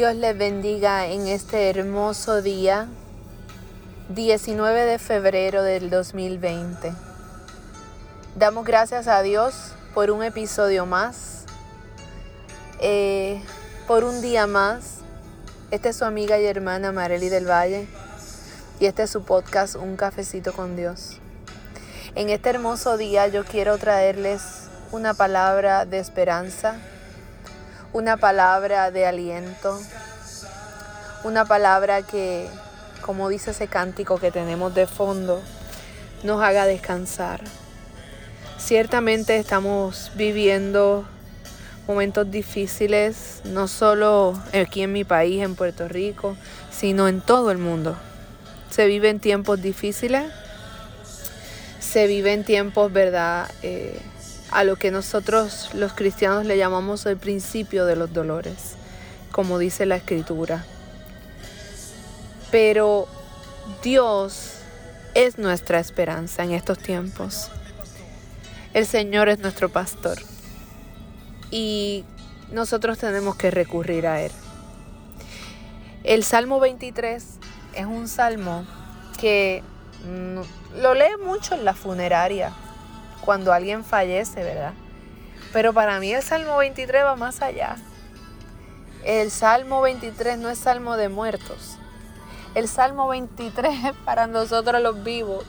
Dios les bendiga en este hermoso día, 19 de febrero del 2020. Damos gracias a Dios por un episodio más, eh, por un día más. Esta es su amiga y hermana Marely del Valle y este es su podcast Un cafecito con Dios. En este hermoso día yo quiero traerles una palabra de esperanza una palabra de aliento, una palabra que, como dice ese cántico que tenemos de fondo, nos haga descansar. Ciertamente estamos viviendo momentos difíciles, no solo aquí en mi país, en Puerto Rico, sino en todo el mundo. Se viven tiempos difíciles, se viven tiempos, ¿verdad? Eh, a lo que nosotros los cristianos le llamamos el principio de los dolores, como dice la escritura. Pero Dios es nuestra esperanza en estos tiempos. El Señor es nuestro pastor y nosotros tenemos que recurrir a Él. El Salmo 23 es un salmo que mm, lo lee mucho en la funeraria cuando alguien fallece, ¿verdad? Pero para mí el Salmo 23 va más allá. El Salmo 23 no es salmo de muertos. El Salmo 23 para nosotros los vivos.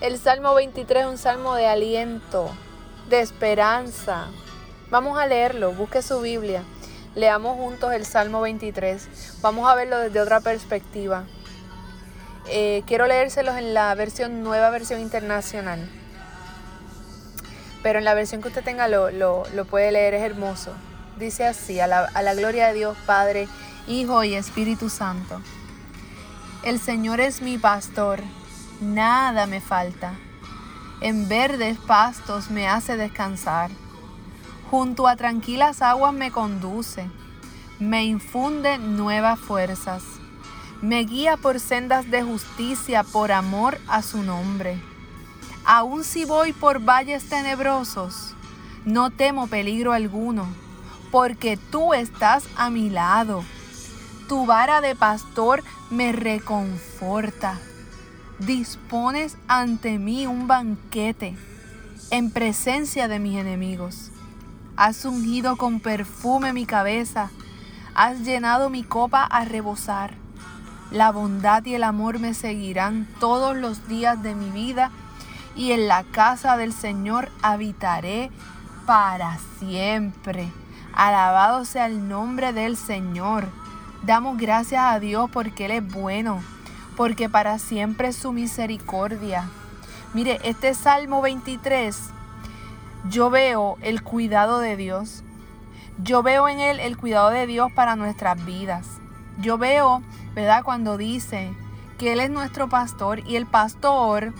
El Salmo 23 es un salmo de aliento, de esperanza. Vamos a leerlo, busque su Biblia. Leamos juntos el Salmo 23. Vamos a verlo desde otra perspectiva. Eh, quiero leérselos en la versión nueva versión internacional pero en la versión que usted tenga lo, puede leer, es hermoso. Dice así, a la, a la gloria de Dios Padre, Hijo y Espíritu Santo. El Señor es mi pastor, nada me falta. En verdes pastos me hace descansar. Junto a tranquilas aguas me conduce, me infunde nuevas fuerzas. Me guía por sendas de justicia por amor a su nombre. Aun si voy por valles tenebrosos, no temo peligro alguno, porque tú estás a mi lado. Tu vara de pastor me reconforta. Dispones ante mí un banquete en presencia de mis enemigos. Has ungido con perfume mi cabeza, has llenado mi copa a rebosar. La bondad y el amor me seguirán todos los días de mi vida y en la casa del Señor habitaré para siempre. Alabado sea el nombre del Señor. Damos gracias a Dios porque Él es bueno, porque para siempre es su misericordia. Mire, este Salmo 23, yo veo el cuidado de Dios. Yo veo en Él el cuidado de Dios para nuestras vidas. Yo veo, ¿verdad? Cuando dice que Él es nuestro pastor y el pastor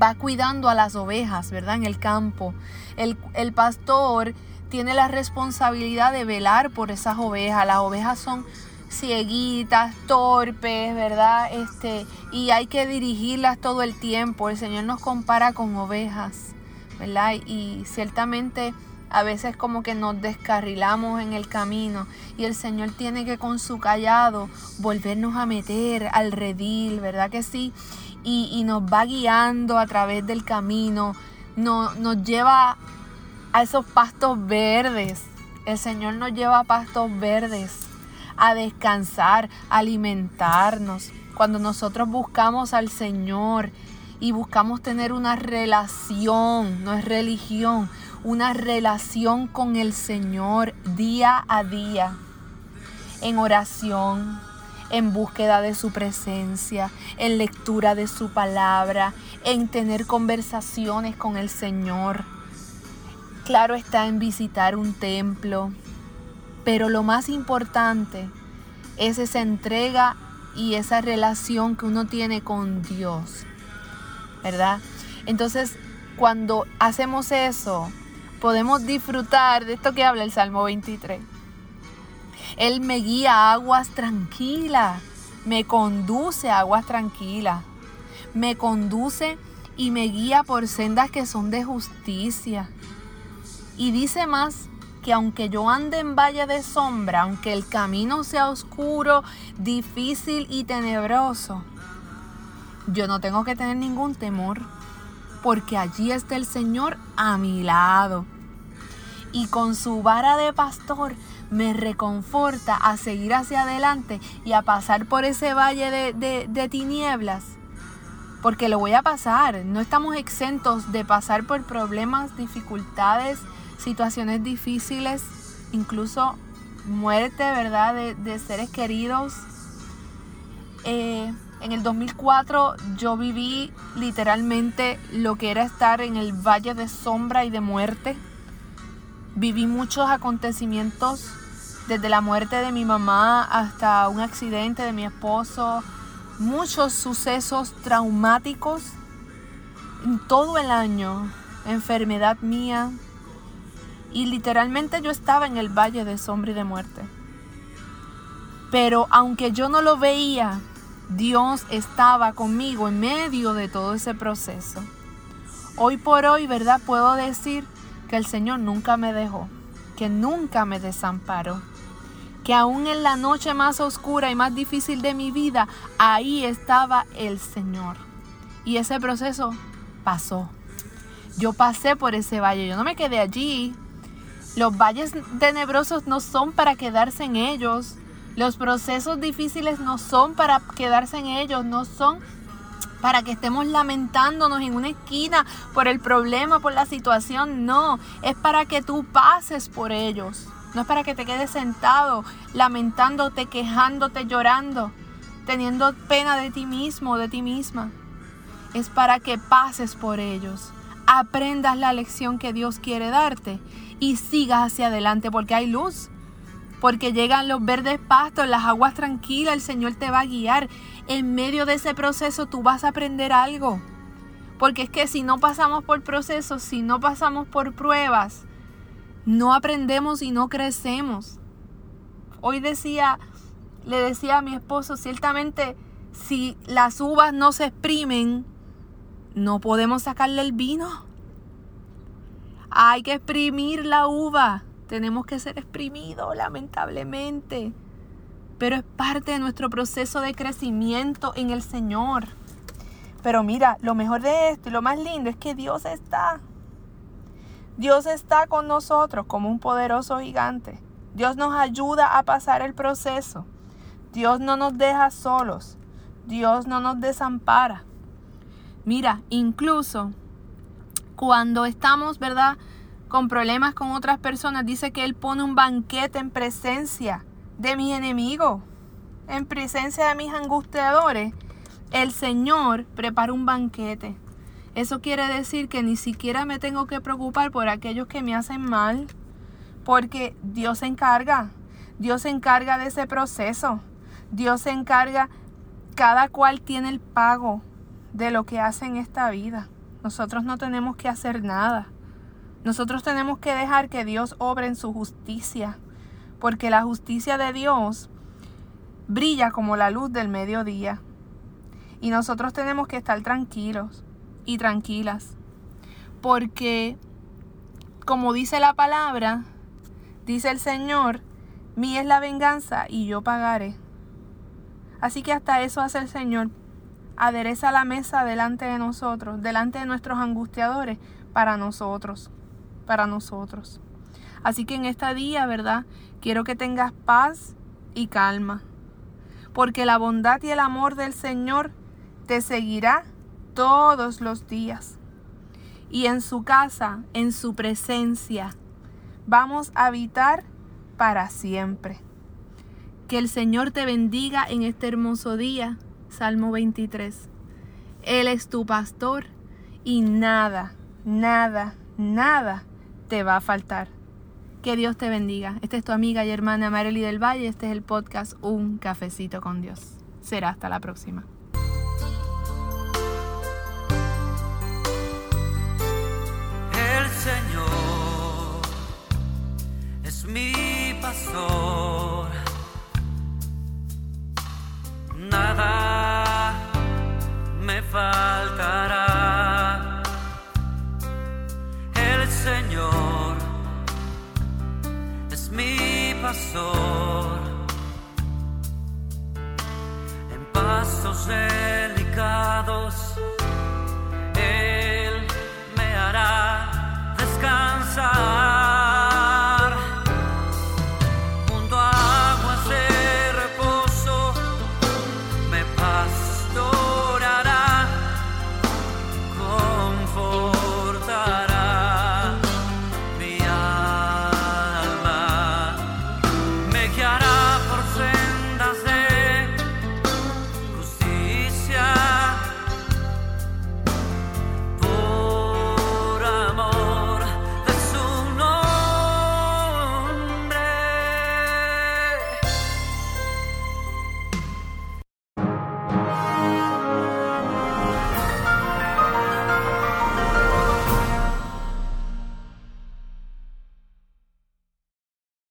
va cuidando a las ovejas, ¿verdad? En el campo. El, el pastor tiene la responsabilidad de velar por esas ovejas. Las ovejas son cieguitas, torpes, ¿verdad? Este, y hay que dirigirlas todo el tiempo. El Señor nos compara con ovejas, ¿verdad? Y ciertamente a veces como que nos descarrilamos en el camino y el Señor tiene que con su callado volvernos a meter al redil, ¿verdad que sí? Y, nos va guiando a través del camino, no, nos lleva a esos pastos verdes. El Señor nos lleva a pastos verdes, a descansar, a alimentarnos. Cuando nosotros buscamos al Señor y buscamos tener una relación, no es religión, una relación con el Señor día a día, en oración, en búsqueda de su presencia, en lectura de su palabra, en tener conversaciones con el Señor. Claro está en visitar un templo, pero lo más importante es esa entrega y esa relación que uno tiene con Dios, ¿verdad? Entonces, cuando hacemos eso, podemos disfrutar de esto que habla el Salmo 23 él me guía a aguas tranquilas, me conduce a aguas tranquilas, me conduce y me guía por sendas que son de justicia. Y dice más, que aunque yo ande en valle de sombra, aunque el camino sea oscuro, difícil y tenebroso, yo no tengo que tener ningún temor, porque allí está el Señor a mi lado. Y con su vara de pastor me reconforta a seguir hacia adelante y a pasar por ese valle de, de tinieblas porque lo voy a pasar. No estamos exentos de pasar por problemas, dificultades, situaciones difíciles, incluso muerte, ¿verdad? De, seres queridos. Eh, en el 2004 yo viví literalmente lo que era estar en el valle de sombra y de muerte. Viví muchos acontecimientos, desde la muerte de mi mamá hasta un accidente de mi esposo, muchos sucesos traumáticos en todo el año, enfermedad mía, y literalmente yo estaba en el valle de sombra y de muerte. Pero aunque yo no lo veía, Dios estaba conmigo en medio de todo ese proceso. Hoy por hoy, ¿verdad? Puedo decir que el Señor nunca me dejó, que nunca me desamparó que aún en la noche más oscura y más difícil de mi vida, ahí estaba el Señor. Y ese proceso pasó. Yo pasé por ese valle, yo no me quedé allí. Los valles tenebrosos no son para quedarse en ellos. Los procesos difíciles no son para quedarse en ellos, no son para que estemos lamentándonos en una esquina por el problema, por la situación. No, es para que tú pases por ellos. No es para que te quedes sentado, lamentándote, quejándote, llorando, teniendo pena de ti mismo, de ti misma. Es para que pases por ellos, aprendas la lección que Dios quiere darte y sigas hacia adelante porque hay luz. Porque llegan los verdes pastos, las aguas tranquilas, el Señor te va a guiar. En medio de ese proceso tú vas a aprender algo. Porque es que si no pasamos por procesos, si no pasamos por pruebas, no aprendemos y no crecemos. Hoy decía, le decía a mi esposo, ciertamente si las uvas no se exprimen, no podemos sacarle el vino. Hay que exprimir la uva. Tenemos que ser exprimidos, lamentablemente. Pero es parte de nuestro proceso de crecimiento en el Señor. Pero mira, lo mejor de esto y lo más lindo es que Dios está. Dios está con nosotros como un poderoso gigante. Dios nos ayuda a pasar el proceso. Dios no nos deja solos. Dios no nos desampara. Mira, incluso cuando estamos, ¿verdad? Con problemas con otras personas, dice que Él pone un banquete en presencia de mi enemigo, en presencia de mis angustiadores. El Señor prepara un banquete. Eso quiere decir que ni siquiera me tengo que preocupar por aquellos que me hacen mal, porque Dios se encarga, Dios se encarga de ese proceso, Dios se encarga, cada cual tiene el pago de lo que hace en esta vida. Nosotros no tenemos que hacer nada. Nosotros tenemos que dejar que Dios obre en su justicia, porque la justicia de Dios brilla como la luz del mediodía. Y nosotros tenemos que estar tranquilos y tranquilas. Porque, como dice la palabra, dice el Señor, mía es la venganza y yo pagaré. Así que hasta eso hace el Señor. Adereza la mesa delante de nosotros, delante de nuestros angustiadores, para nosotros, para nosotros. Así que en este día, ¿verdad? Quiero que tengas paz y calma. Porque la bondad y el amor del Señor te seguirá todos los días. Y en su casa, en su presencia, vamos a habitar para siempre. Que el Señor te bendiga en este hermoso día. Salmo 23. Él es tu pastor y nada, nada, nada te va a faltar. Que Dios te bendiga. Esta es tu amiga y hermana Marely del Valle. Este es el podcast Un Cafecito con Dios. Será hasta la próxima. Nada en pasos delicados